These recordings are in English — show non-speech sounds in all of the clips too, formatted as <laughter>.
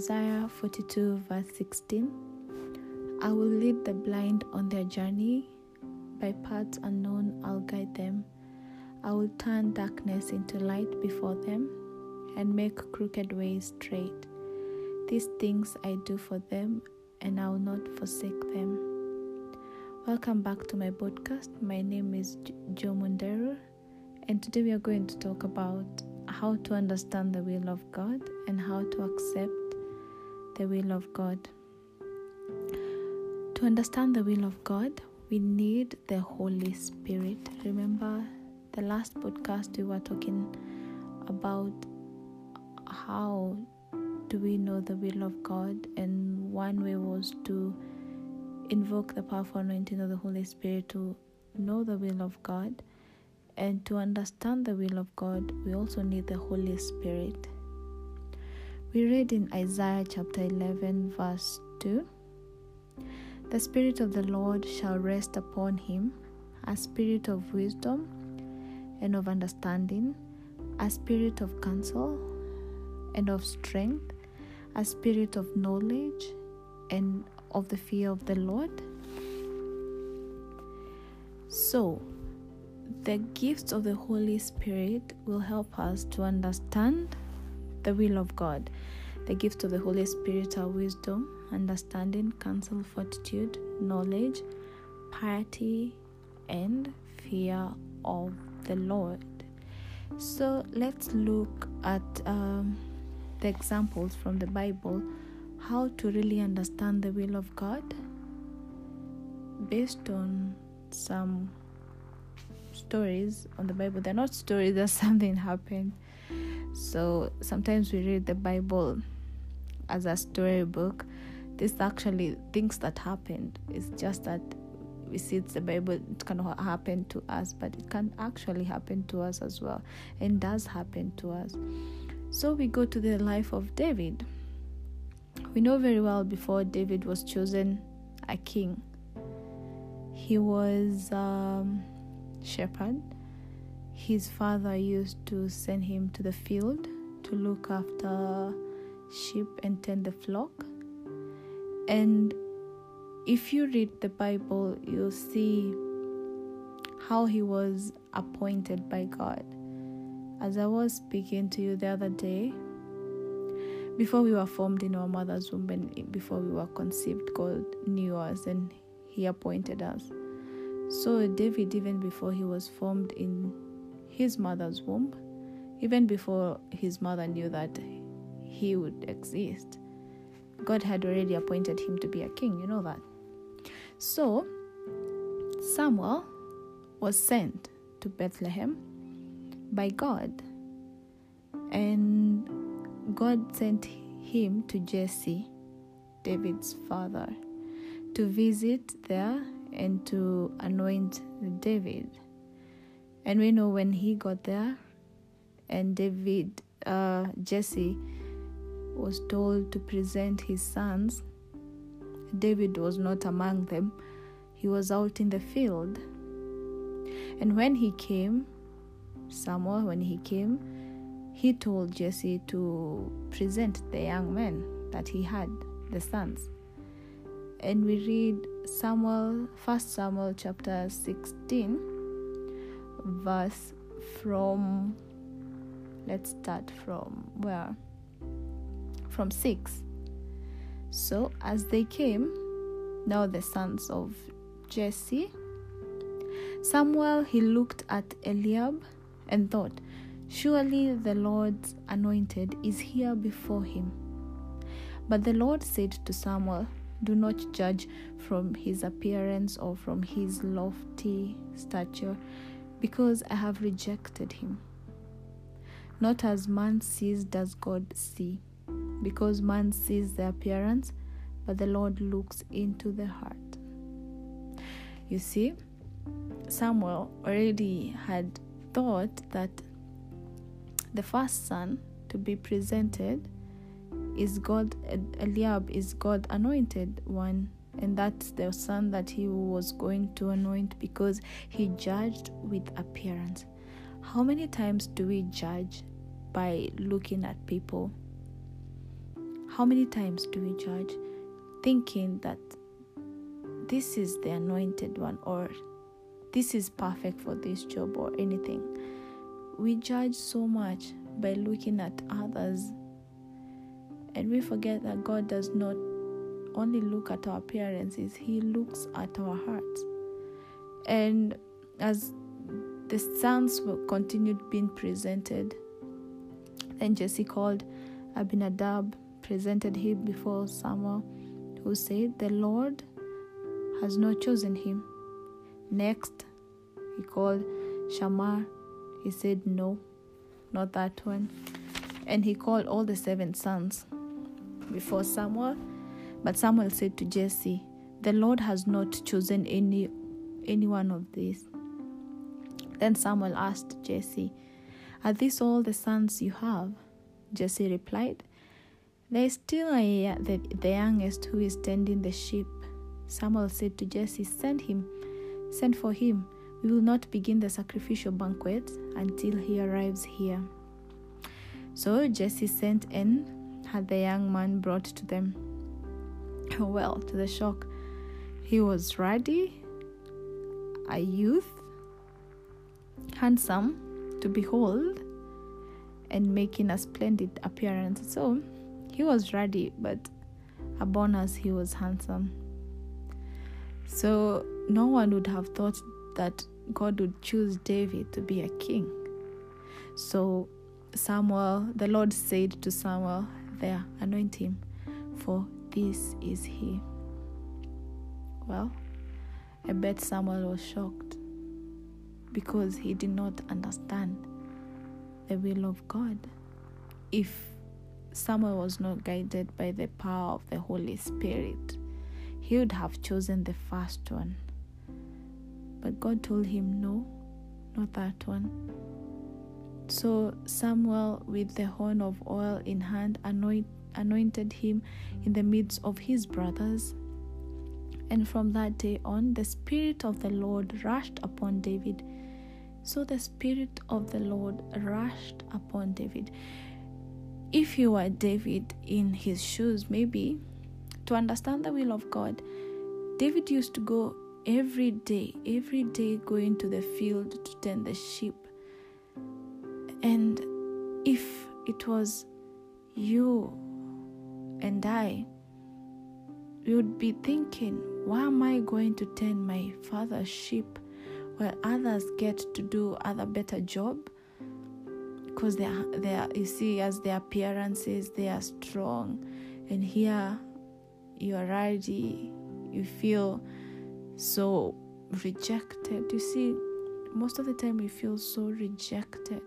Isaiah 42, verse 16 I will lead the blind on their journey, by paths unknown, I'll guide them. I will turn darkness into light before them and make crooked ways straight. These things I do for them, and I will not forsake them. Welcome back to my podcast. My name is Joe Mundero, and today we are going to talk about how to understand the will of God and how to accept the will of God. To understand the will of God, we need the Holy Spirit. Remember, the last podcast we were talking about how do we know the will of God, and one way was to invoke the powerful anointing of the Holy Spirit to know the will of God. And to understand the will of God, we also need the Holy Spirit. We read in Isaiah chapter 11, verse 2 The Spirit of the Lord shall rest upon him, a spirit of wisdom and of understanding, a spirit of counsel and of strength, a spirit of knowledge and of the fear of the Lord. So, the gifts of the Holy Spirit will help us to understand the will of God. The gifts of the Holy Spirit are wisdom, understanding, counsel, fortitude, knowledge, piety, and fear of the Lord. So let's look at um, the examples from the Bible how to really understand the will of God based on some stories on the Bible. They're not stories, <laughs> that something happened. So sometimes we read the Bible as a storybook. This actually things that happened. It's just that we see it's the Bible, it can happen to us, but it can actually happen to us as well, and does happen to us. So we go to the life of David. We know very well before David was chosen a king, he was um, shepherd. His father used to send him to the field to look after sheep and tend the flock. And if you read the Bible, you'll see how he was appointed by God. As I was speaking to you the other day, before we were formed in our mother's womb and before we were conceived, God knew us and He appointed us. So, David, even before he was formed in his mother's womb, even before his mother knew that he would exist, God had already appointed him to be a king. You know that. So, Samuel was sent to Bethlehem by God, and God sent him to Jesse, David's father, to visit there and to anoint David. And we know when he got there, and David, uh, Jesse, was told to present his sons, David was not among them. He was out in the field. And when he came, Samuel, when he came, he told Jesse to present the young men that he had, the sons. And we read Samuel, First Samuel chapter 16, verse from, let's start from where? From 6. So as they came, now the sons of Jesse, Samuel he looked at Eliab and thought, Surely the Lord's anointed is here before him. But the Lord said to Samuel, Do not judge from his appearance or from his lofty stature, because I have rejected him. Not as man sees does God see, because man sees the appearance, but the Lord looks into the heart. You see, Samuel already had thought that the first son to be presented is God, Eliab is God anointed one, and that's the son that he was going to anoint because he judged with appearance. How many times do we judge by looking at people? how many times do we judge thinking that this is the anointed one or this is perfect for this job or anything? We judge so much by looking at others and we forget that God does not only look at our appearances, He looks at our hearts. And as the sons were continued being presented, then Jesse called Abinadab, presented him before Samuel, who said, The Lord has not chosen him. Next, he called Shammah. He said, No, not that one. And he called all the seven sons before Samuel. But Samuel said to Jesse, The Lord has not chosen any any one of these. Then Samuel asked Jesse, Are these all the sons you have? Jesse replied, There is still a, the, the youngest who is tending the sheep. Samuel said to Jesse, Send him, send for him. We will not begin the sacrificial banquet until he arrives here. So Jesse sent and had the young man brought to them. <laughs> Well, to the shock, he was ruddy, a youth, handsome to behold, and making a splendid appearance. So he was ruddy, but a bonus, he was handsome. So no one would have thought that God would choose David to be a king. So Samuel, the Lord said to Samuel, There, anoint him, for this is he. Well, I bet Samuel was shocked because he did not understand the will of God. If Samuel was not guided by the power of the Holy Spirit, he would have chosen the first one. But God told him, No, not that one. So Samuel, with the horn of oil in hand, anoint, anointed him in the midst of his brothers. And from that day on, the Spirit of the Lord rushed upon David. So the Spirit of the Lord rushed upon David. If you were David in his shoes, maybe to understand the will of God, David used to go every day, every day going to the field to tend the sheep. And if it was you and I, would be thinking, why am I going to tend my father's sheep while others get to do other better job? Because they are, they are, you see, as their appearances, they are strong, and here you are ready, you feel so rejected. You see, most of the time we feel so rejected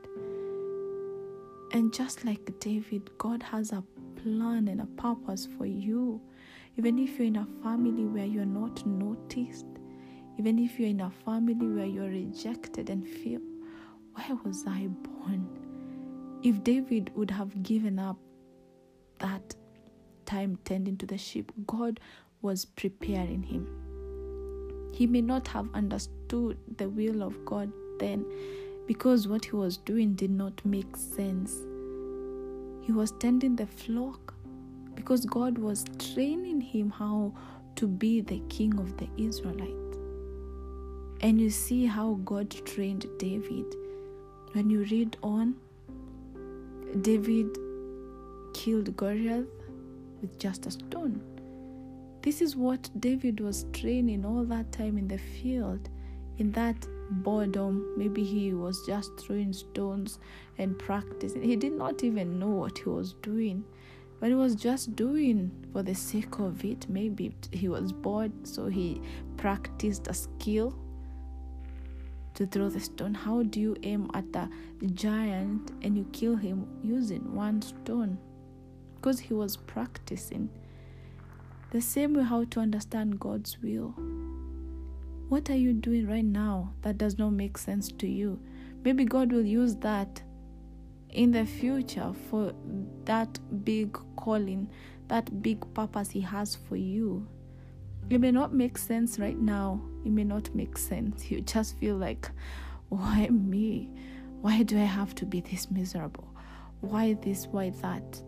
and just like David, God has a plan and a purpose for you. Even if you're in a family where you're not noticed, even if you're in a family where you're rejected and feel, where was I born? If David would have given up that time tending to the sheep, God was preparing him. He may not have understood the will of God then, because what he was doing did not make sense. He was tending the flock because God was training him how to be the king of the Israelites. And you see how God trained David. When you read on, David killed Goliath with just a stone. This is what David was training all that time in the field, in that boredom. Maybe he was just throwing stones and practicing. He did not even know what he was doing, but he was just doing for the sake of it. Maybe he was bored, so he practiced a skill to throw the stone. How do you aim at a giant and you kill him using one stone? Because he was practicing. The same way, how to understand God's will. What are you doing right now that does not make sense to you? Maybe God will use that in the future for that big calling, that big purpose He has for you. It may not make sense right now. It may not make sense. <laughs> You just feel like, why me? Why do I have to be this miserable? Why this? Why that?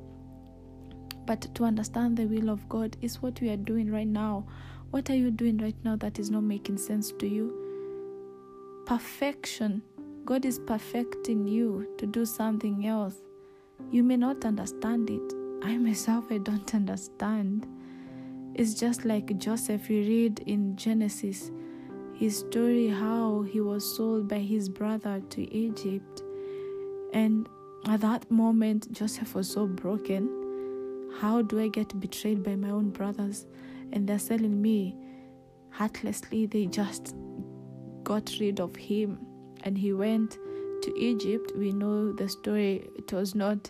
But to understand the will of God is what we are doing right now. What are you doing right now that is not making sense to you? Perfection. God is perfecting you to do something else. You may not understand it. I myself, I don't understand. It's just like Joseph, we read in Genesis his story how he was sold by his brother to Egypt. And at that moment, Joseph was so broken. How do I get betrayed by my own brothers? And they're selling me heartlessly. They just got rid of him and he went to Egypt. We know the story. It was not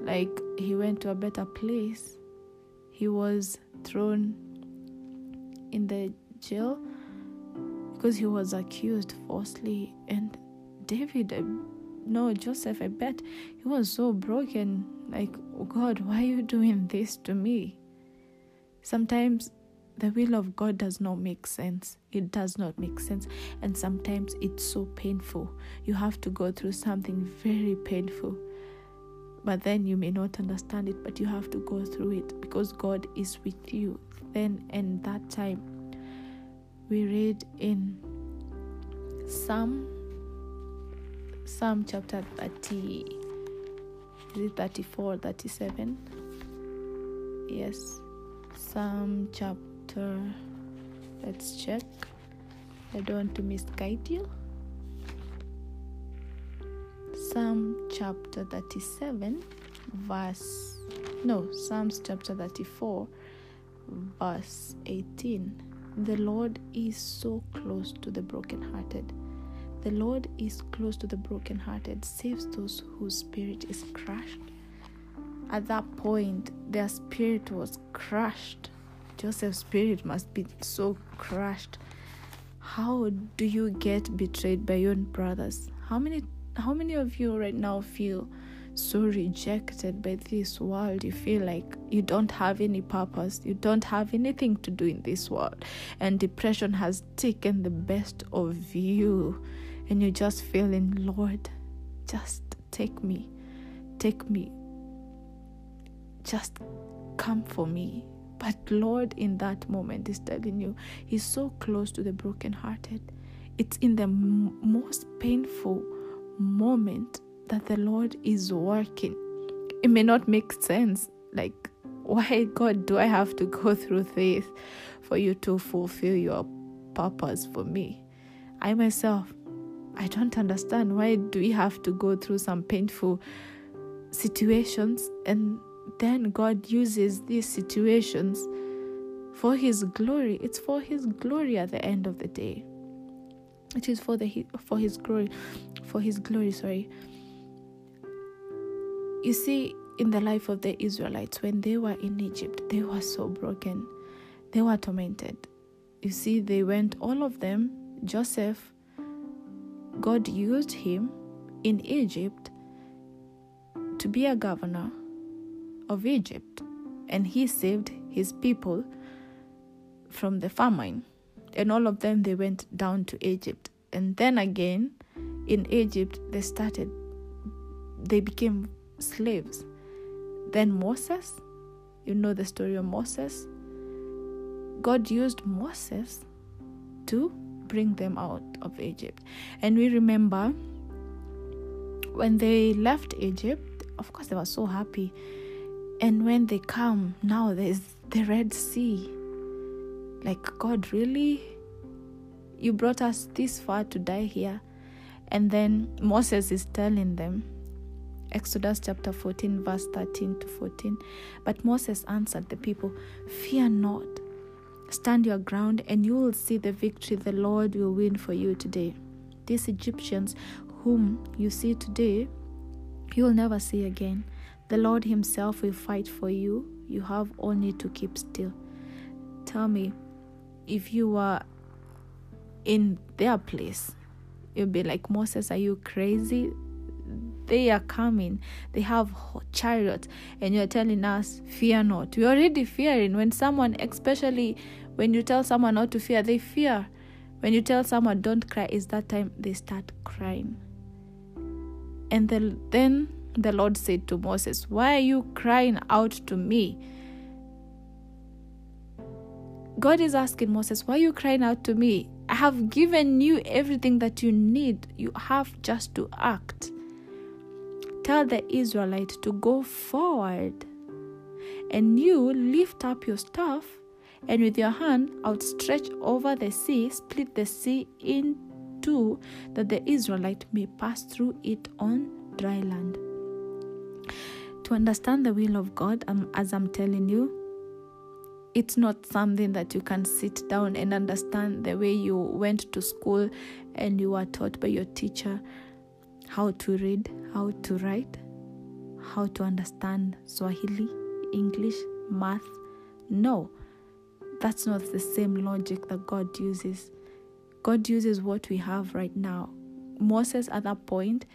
like he went to a better place, he was thrown in the jail because he was accused falsely. And David, no, Joseph, I bet he was so broken. Like, oh God, why are you doing this to me? Sometimes the will of God does not make sense. It does not make sense. And sometimes it's so painful. You have to go through something very painful. But then you may not understand it, but you have to go through it because God is with you. Then and that time, we read in Psalm Psalm chapter 30 is it 34 37 yes. Psalm chapter let's check. I don't want to misguide you. Psalm chapter 37 verse no Psalms chapter 34 verse 18 the Lord is so close to the brokenhearted. The Lord is close to the brokenhearted, saves those whose spirit is crushed. At that point, their spirit was crushed. Joseph's spirit must be so crushed. How do you get betrayed by your brothers? How many how many of you right now feel so rejected by this world, you feel like you don't have any purpose, you don't have anything to do in this world, and depression has taken the best of you, and you're just feeling, Lord, just take me, take me, just come for me. But Lord, in that moment, is telling you, He's so close to the brokenhearted. It's in the m- most painful moment that the Lord is working. It may not make sense. Like, why, God, do I have to go through this for you to fulfill your purpose for me? I myself, I don't understand. Why do we have to go through some painful situations and then God uses these situations for His glory? It's for His glory at the end of the day. It is for the for His glory, for His glory. Sorry. You see, in the life of the Israelites, when they were in Egypt, they were so broken. They were tormented. You see, they went, all of them, Joseph, God used him in Egypt to be a governor of Egypt, and he saved his people from the famine. And all of them, they went down to Egypt. And then again, in Egypt, they started, they became slaves. Then Moses, you know the story of Moses. God used Moses to bring them out of Egypt. And we remember when they left Egypt, of course, they were so happy. And when they come, now there's the Red Sea. Like, God, really? You brought us this far to die here. And then Moses is telling them, Exodus chapter 14, verse 13 to 14. But Moses answered the people, Fear not, stand your ground, and you will see the victory the Lord will win for you today. These Egyptians, whom you see today, you will never see again. The Lord Himself will fight for you. You have only to keep still. Tell me, if you were in their place, you'd be like, Moses, are you crazy? they are coming they have chariots and you're telling us fear not we're already fearing when someone especially when you tell someone not to fear they fear when you tell someone don't cry is that time they start crying and the, then the Lord said to Moses, Why are you crying out to me? God is asking Moses, Why are you crying out to me? I have given you everything that you need. You have just to act. Tell the Israelite to go forward. And you lift up your staff, and with your hand outstretched over the sea, split the sea in two, that the Israelite may pass through it on dry land. To understand the will of God, um, as I'm telling you, it's not something that you can sit down and understand the way you went to school and you were taught by your teacher how to read, how to write, how to understand Swahili, English, math. No, that's not the same logic that God uses. God uses what we have right now. Moses, at that point,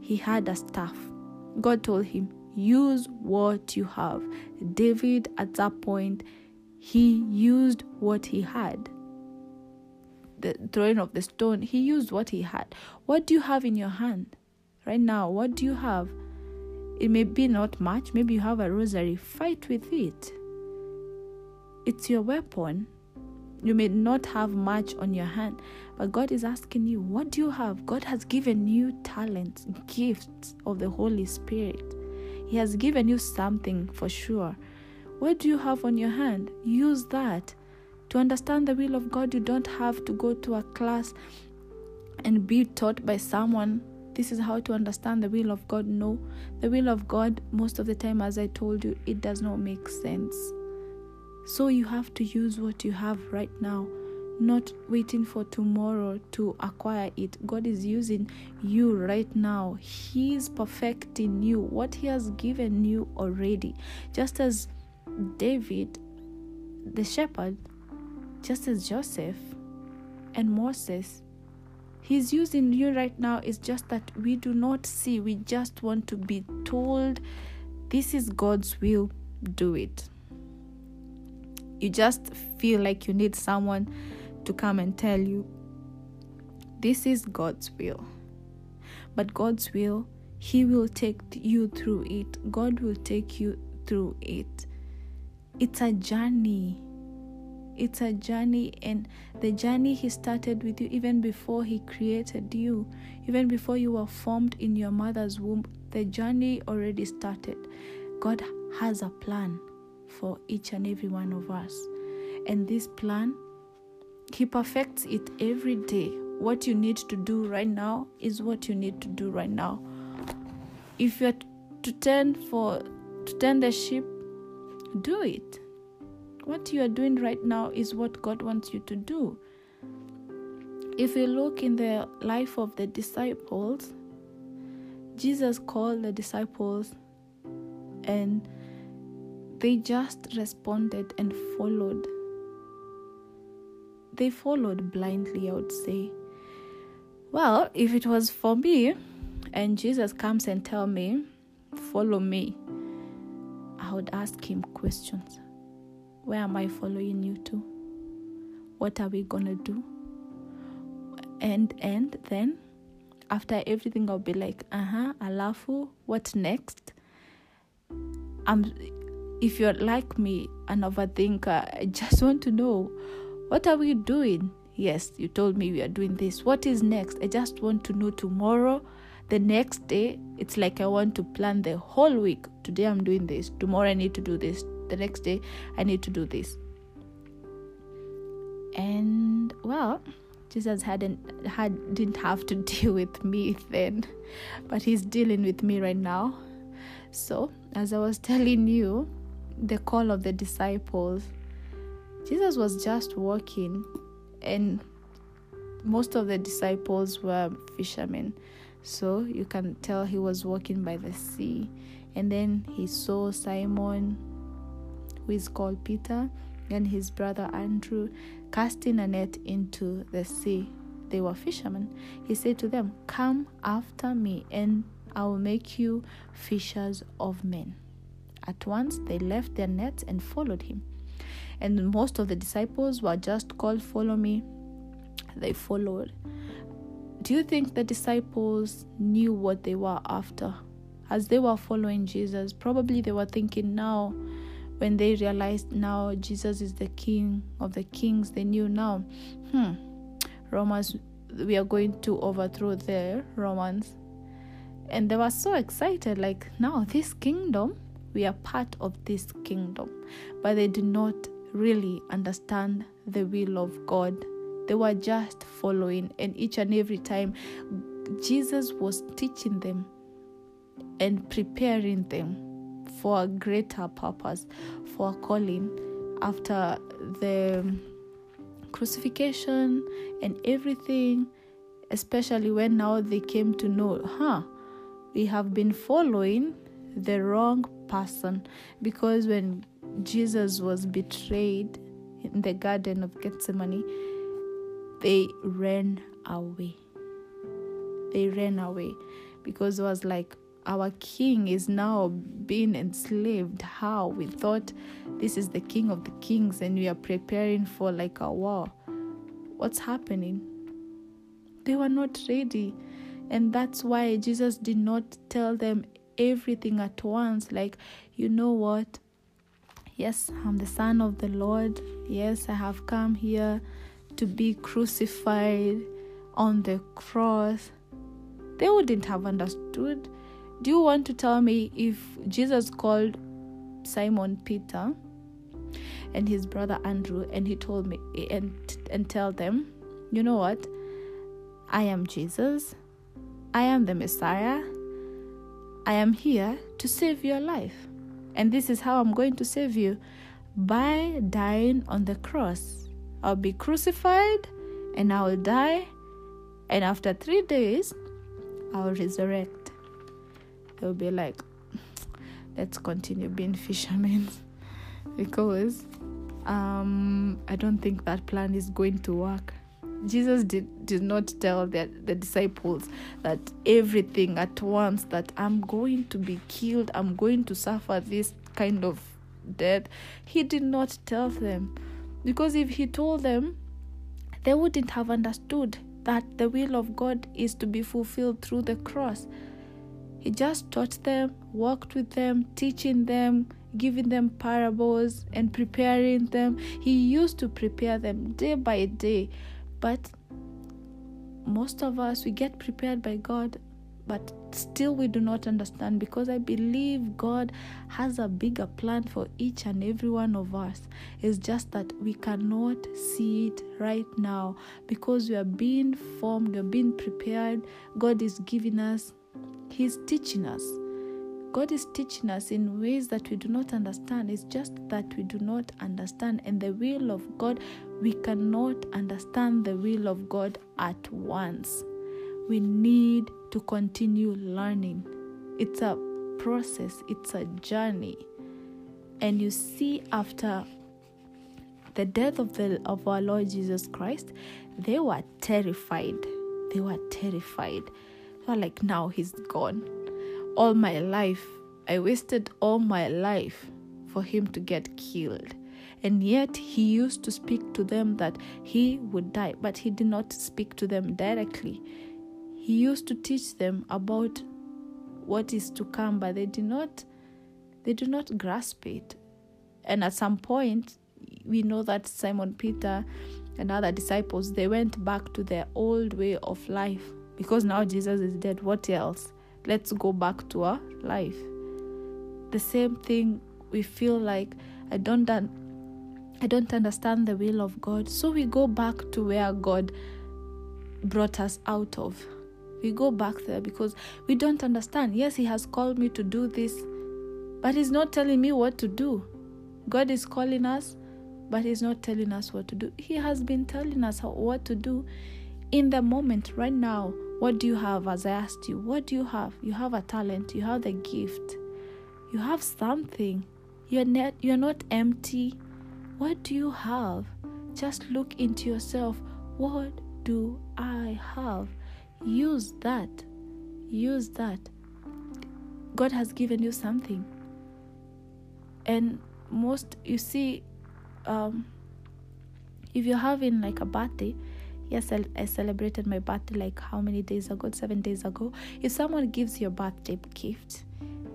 he had a staff. God told him, Use what you have. David, at that point, he used what he had. The throwing of the stone, he used what he had. What do you have in your hand right now? What do you have? It may be not much. Maybe you have a rosary. Fight with it. It's your weapon. You may not have much on your hand, but God is asking you, what do you have? God has given you talents, gifts of the Holy Spirit. He has given you something for sure. What do you have on your hand? Use that. To understand the will of God, you don't have to go to a class and be taught by someone. This is how to understand the will of God. No, the will of God, most of the time, as I told you, it does not make sense. So you have to use what you have right now, not waiting for tomorrow to acquire it. God is using you right now. He is perfecting you, what He has given you already. Just as David, the shepherd, just as Joseph and Moses. He's using you right now. It's just that we do not see. We just want to be told this is God's will, do it. You just feel like you need someone to come and tell you. This is God's will. But God's will, He will take you through it. God will take you through it. It's a journey. It's a journey and the journey he started with you even before he created you even before you were formed in your mother's womb the journey already started. God has a plan for each and every one of us and this plan he perfects it every day what you need to do right now is what you need to do right now if you're to turn for to turn the ship do it. What you are doing right now is what God wants you to do. If you look in the life of the disciples, Jesus called the disciples and they just responded and followed. They followed blindly, I would say. Well, if it was for me and Jesus comes and tell me, follow me, I would ask him questions. Where am I following you to? What are we gonna do? And and then after everything I'll be like, uh-huh, alafu, what next? I'm if you're like me, an overthinker, I just want to know what are we doing? Yes, you told me we are doing this. What is next? I just want to know tomorrow the next day it's like i want to plan the whole week today i'm doing this tomorrow i need to do this the next day i need to do this and well jesus hadn't had didn't have to <laughs> deal with me then but he's dealing with me right now so as i was telling you the call of the disciples jesus was just walking and most of the disciples were fishermen so you can tell he was walking by the sea. And then he saw Simon, who is called Peter, and his brother Andrew casting a net into the sea. They were fishermen. He said to them, Come after me, and I will make you fishers of men. At once they left their nets and followed him. And most of the disciples were just called, Follow me. They followed. Do you think the disciples knew what they were after? as they were following Jesus, probably they were thinking now, when they realized now Jesus is the King of the kings, they knew now, hmm, Romans, we are going to overthrow the Romans. And they were so excited, like, now this kingdom, we are part of this kingdom. But they did not really understand the will of God. They were just following, and each and every time Jesus was teaching them and preparing them for a greater purpose, for a calling after the crucifixion and everything, especially when now they came to know, huh, we have been following the wrong person because when Jesus was betrayed in the Garden of Gethsemane, they ran away. They ran away because it was like our king is now being enslaved. How? We thought this is the king of the kings and we are preparing for like a war. What's happening? They were not ready. And that's why Jesus did not tell them everything at once. Like, you know what? Yes, I'm the Son of the Lord. Yes, I have come here to be crucified on the cross. They wouldn't have understood. Do you want to tell me if Jesus called Simon Peter and his brother Andrew and he told me and and tell them, you know what? I am Jesus. I am the Messiah. I am here to save your life. And this is how I'm going to save you by dying on the cross. I'll be crucified and I will die, and after three days, I'll resurrect. They'll be like, let's continue being fishermen <laughs> because um, I don't think that plan is going to work. Jesus did, did not tell the, the disciples that everything at once, that I'm going to be killed, I'm going to suffer this kind of death. He did not tell them. Because if he told them, they wouldn't have understood that the will of God is to be fulfilled through the cross. He just taught them, walked with them, teaching them, giving them parables, and preparing them. He used to prepare them day by day but most of us, we get prepared by God, but still we do not understand because I believe God has a bigger plan for each and every one of us. It's just that we cannot see it right now because we are being formed, we are being prepared. God is giving us, He's teaching us. God is teaching us in ways that we do not understand. It's just that we do not understand. And the will of God, we cannot understand the will of God at once. We need to continue learning. It's a process, it's a journey. And you see, after the death of, the, of our Lord Jesus Christ, they were terrified. They were terrified. They were like, now he's gone all my life. I wasted all my life for him to get killed. And yet he used to speak to them that he would die, but he did not speak to them directly. He used to teach them about what is to come, but they did not they do not grasp it. And at some point we know that Simon Peter and other disciples they went back to their old way of life because now Jesus is dead. What else? Let's go back to our life. The same thing we feel like i don't un- i don't understand the will of god. So we go back to where god brought us out of. We go back there because we don't understand. Yes he has called me to do this but he's not telling me what to do. God is calling us but he's not telling us what to do. He has been telling us how, what to do in the moment right now what do you have? As I asked you, what do you have? You have a talent, you have the gift, you have something. You're not, you're not empty. What do you have? Just look into yourself. What do I have? Use that. Use that. God has given you something. And most, you see, um, if you're having like a birthday, yes I, celebrated my birthday like how many days ago seven days ago if someone gives you a birthday gift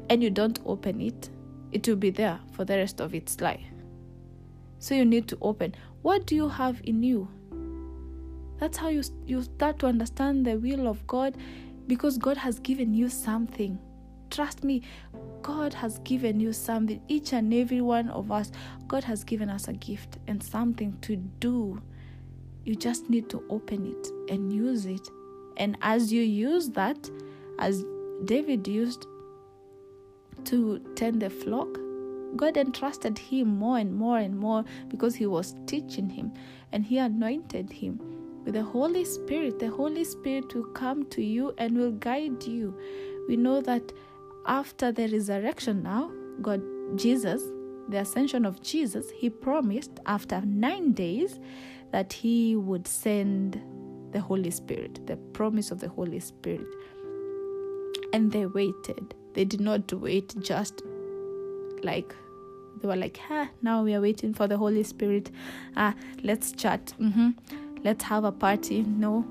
and you don't open it, it will be there for the rest of its life. So you need to open. What do you have in you? That's how you you start to understand the will of God because God has given you something. Trust me, God has given you something. Each and every one of us, God has given us a gift and something to do. You just need to open it and use it. And as you use that, as David used to tend the flock, God entrusted him more and more and more because he was teaching him and he anointed him with the Holy Spirit. The Holy Spirit will come to you and will guide you. We know that after the resurrection now, God, Jesus, the ascension of Jesus, he promised after nine days that he would send the Holy Spirit, the promise of the Holy Spirit. And they waited. They did not wait just like they were like, ah, now we are waiting for the Holy Spirit. Ah, let's chat. Mm-hmm. Let's have a party. No.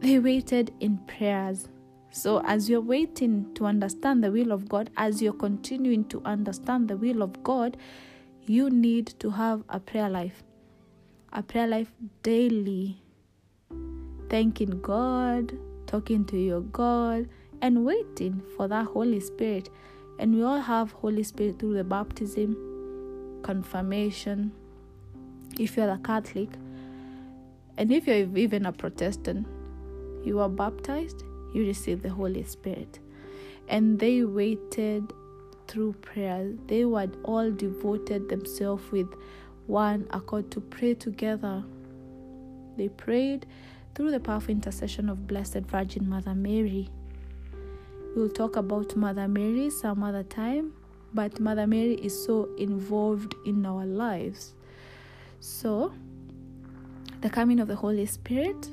They waited in prayers. So, as you're waiting to understand the will of God, as you're continuing to understand the will of God, you need to have a prayer life. A prayer life daily. Thanking God, talking to your God, and waiting for that Holy Spirit. And we all have Holy Spirit through the baptism, confirmation, if you're a Catholic, and if you're even a Protestant, you are baptized you receive the Holy Spirit. And they waited through prayer. They were all devoted themselves with one accord to pray together. They prayed through the powerful intercession of Blessed Virgin Mother Mary. We'll talk about Mother Mary some other time, but Mother Mary is so involved in our lives. So, the coming of the Holy Spirit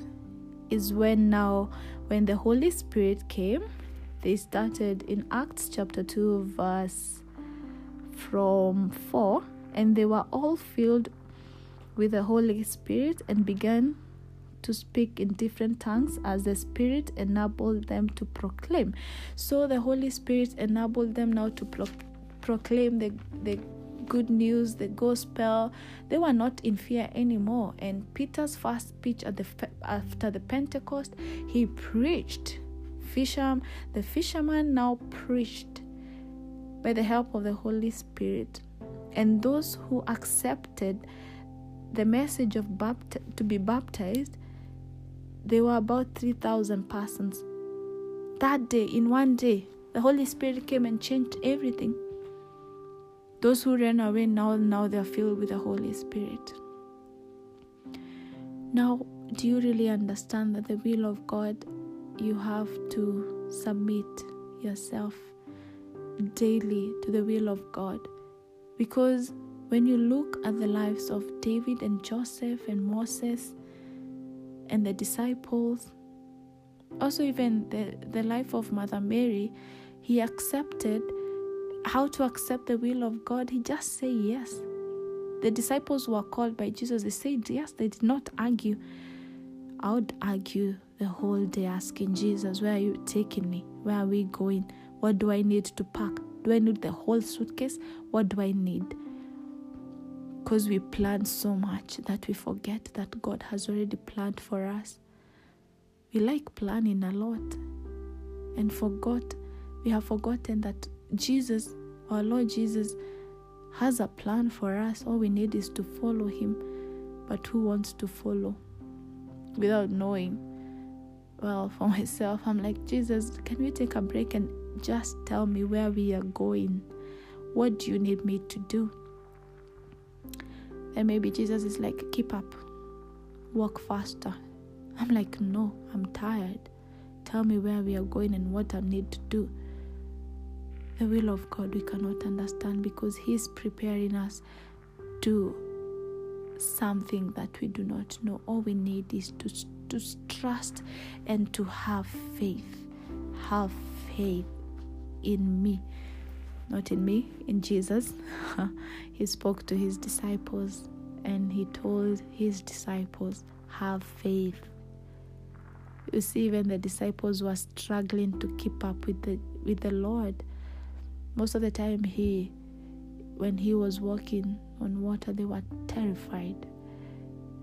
is when now when the Holy Spirit came, they started in Acts chapter 2, verse from 4, and they were all filled with the Holy Spirit and began to speak in different tongues as the Spirit enabled them to proclaim. So the Holy Spirit enabled them now to pro- proclaim the, the good news, the gospel. They were not in fear anymore. And Peter's first speech at the after the Pentecost, he preached. Fisher, the fisherman now preached by the help of the Holy Spirit. And those who accepted the message of bapt- to be baptized, there were about 3,000 persons. That day, in one day, the Holy Spirit came and changed everything. Those who ran away now, now they're filled with the Holy Spirit. Now, do you really understand that the will of God, you have to submit yourself daily to the will of God? Because when you look at the lives of David and Joseph and Moses and the disciples, also even the, the life of Mother Mary, he accepted how to accept the will of God, he just said yes. The disciples were called by Jesus, they said yes, they did not argue. I would argue the whole day asking Jesus, Where are you taking me? Where are we going? What do I need to pack? Do I need the whole suitcase? What do I need? Because we plan so much that we forget that God has already planned for us. We like planning a lot and forgot, we have forgotten that Jesus, our Lord Jesus, has a plan for us. All we need is to follow Him. But who wants to follow without knowing? Well, for <laughs> myself, I'm like, Jesus, can we take a break and just tell me where we are going? What do you need me to do? And maybe Jesus is like, keep up, walk faster. I'm like, no, I'm tired. Tell me where we are going and what I need to do the will of God we cannot understand because He's preparing us to something that we do not know. All we need is to, to trust and to have faith. Have faith in me. Not in me, in Jesus. <laughs> he spoke to his disciples and he told his disciples, Have faith. You see, even the disciples were struggling to keep up with the with the Lord Most of the time, he, when he was walking on water, they were terrified.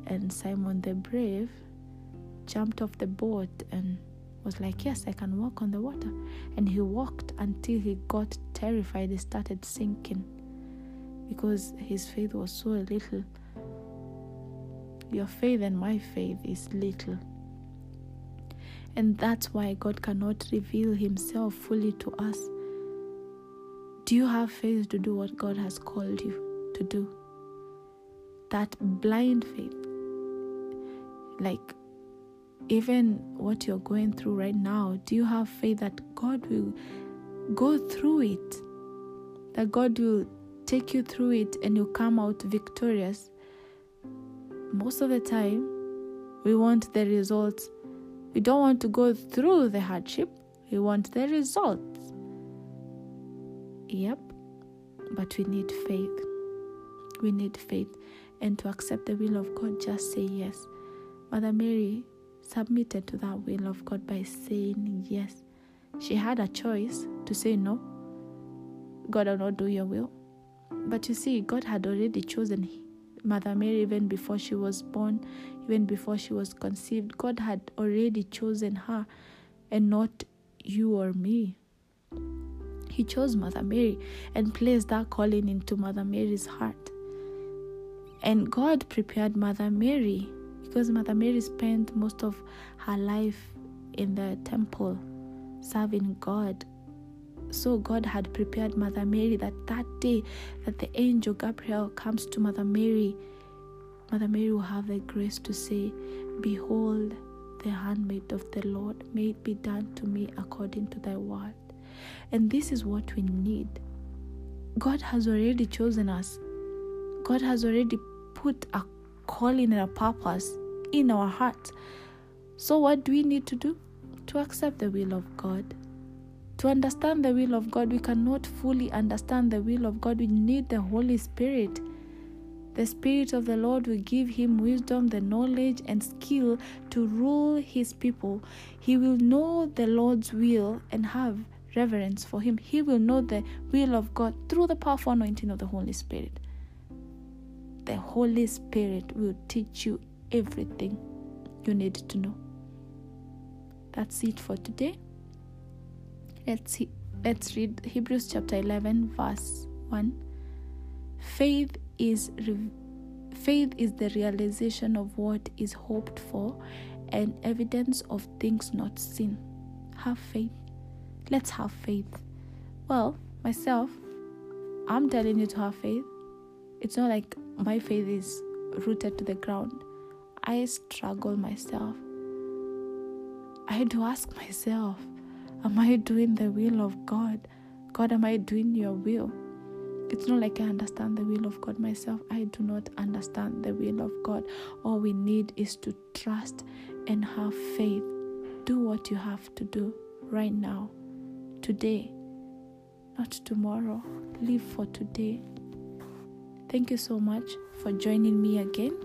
And Simon the Brave jumped off the boat and was like, Yes, I can walk on the water. And he walked until he got terrified. He started sinking because his faith was so little. Your faith and my faith is little. And that's why God cannot reveal Himself fully to us. Do you have faith to do what God has called you to do? That blind faith. Like, even what you're going through right now, do you have faith that God will go through it? That God will take you through it and you'll come out victorious? Most of the time, we want the results. We don't want to go through the hardship, we want the results. Yep, but we need faith. We need faith. And to accept the will of God, just say yes. Mother Mary submitted to that will of God by saying yes. She had a choice to say no. God will not do your will. But you see, God had already chosen Mother Mary even before she was born, even before she was conceived. God had already chosen her and not you or me. He chose Mother Mary and placed that calling into Mother Mary's heart. And God prepared Mother Mary because Mother Mary spent most of her life in the temple serving God. So God had prepared Mother Mary that that day that the angel Gabriel comes to Mother Mary, Mother Mary will have the grace to say, Behold, the handmaid of the Lord, may it be done to me according to thy word. And this is what we need. God has already chosen us. God has already put a calling and a purpose in our hearts. So, what do we need to do? To accept the will of God. To understand the will of God, we cannot fully understand the will of God. We need the Holy Spirit. The Spirit of the Lord will give him wisdom, the knowledge, and skill to rule his people. He will know the Lord's will and have reverence for him. He will know the will of God through the powerful anointing of the Holy Spirit. The Holy Spirit will teach you everything you need to know. That's it for today. Let's see, let's read Hebrews chapter 11 verse 1. Faith is re- faith is the realization of what is hoped for and evidence of things not seen. Have faith. Let's have faith. Well, myself, I'm telling you to have faith. It's not like my faith is rooted to the ground. I struggle myself. I to ask myself, Am I doing the will of God? God, am I doing your will? It's not like I understand the will of God myself. I do not understand the will of God. All we need is to trust and have faith. Do what you have to do right now, today, not tomorrow. Live for today. Thank you so much for joining me again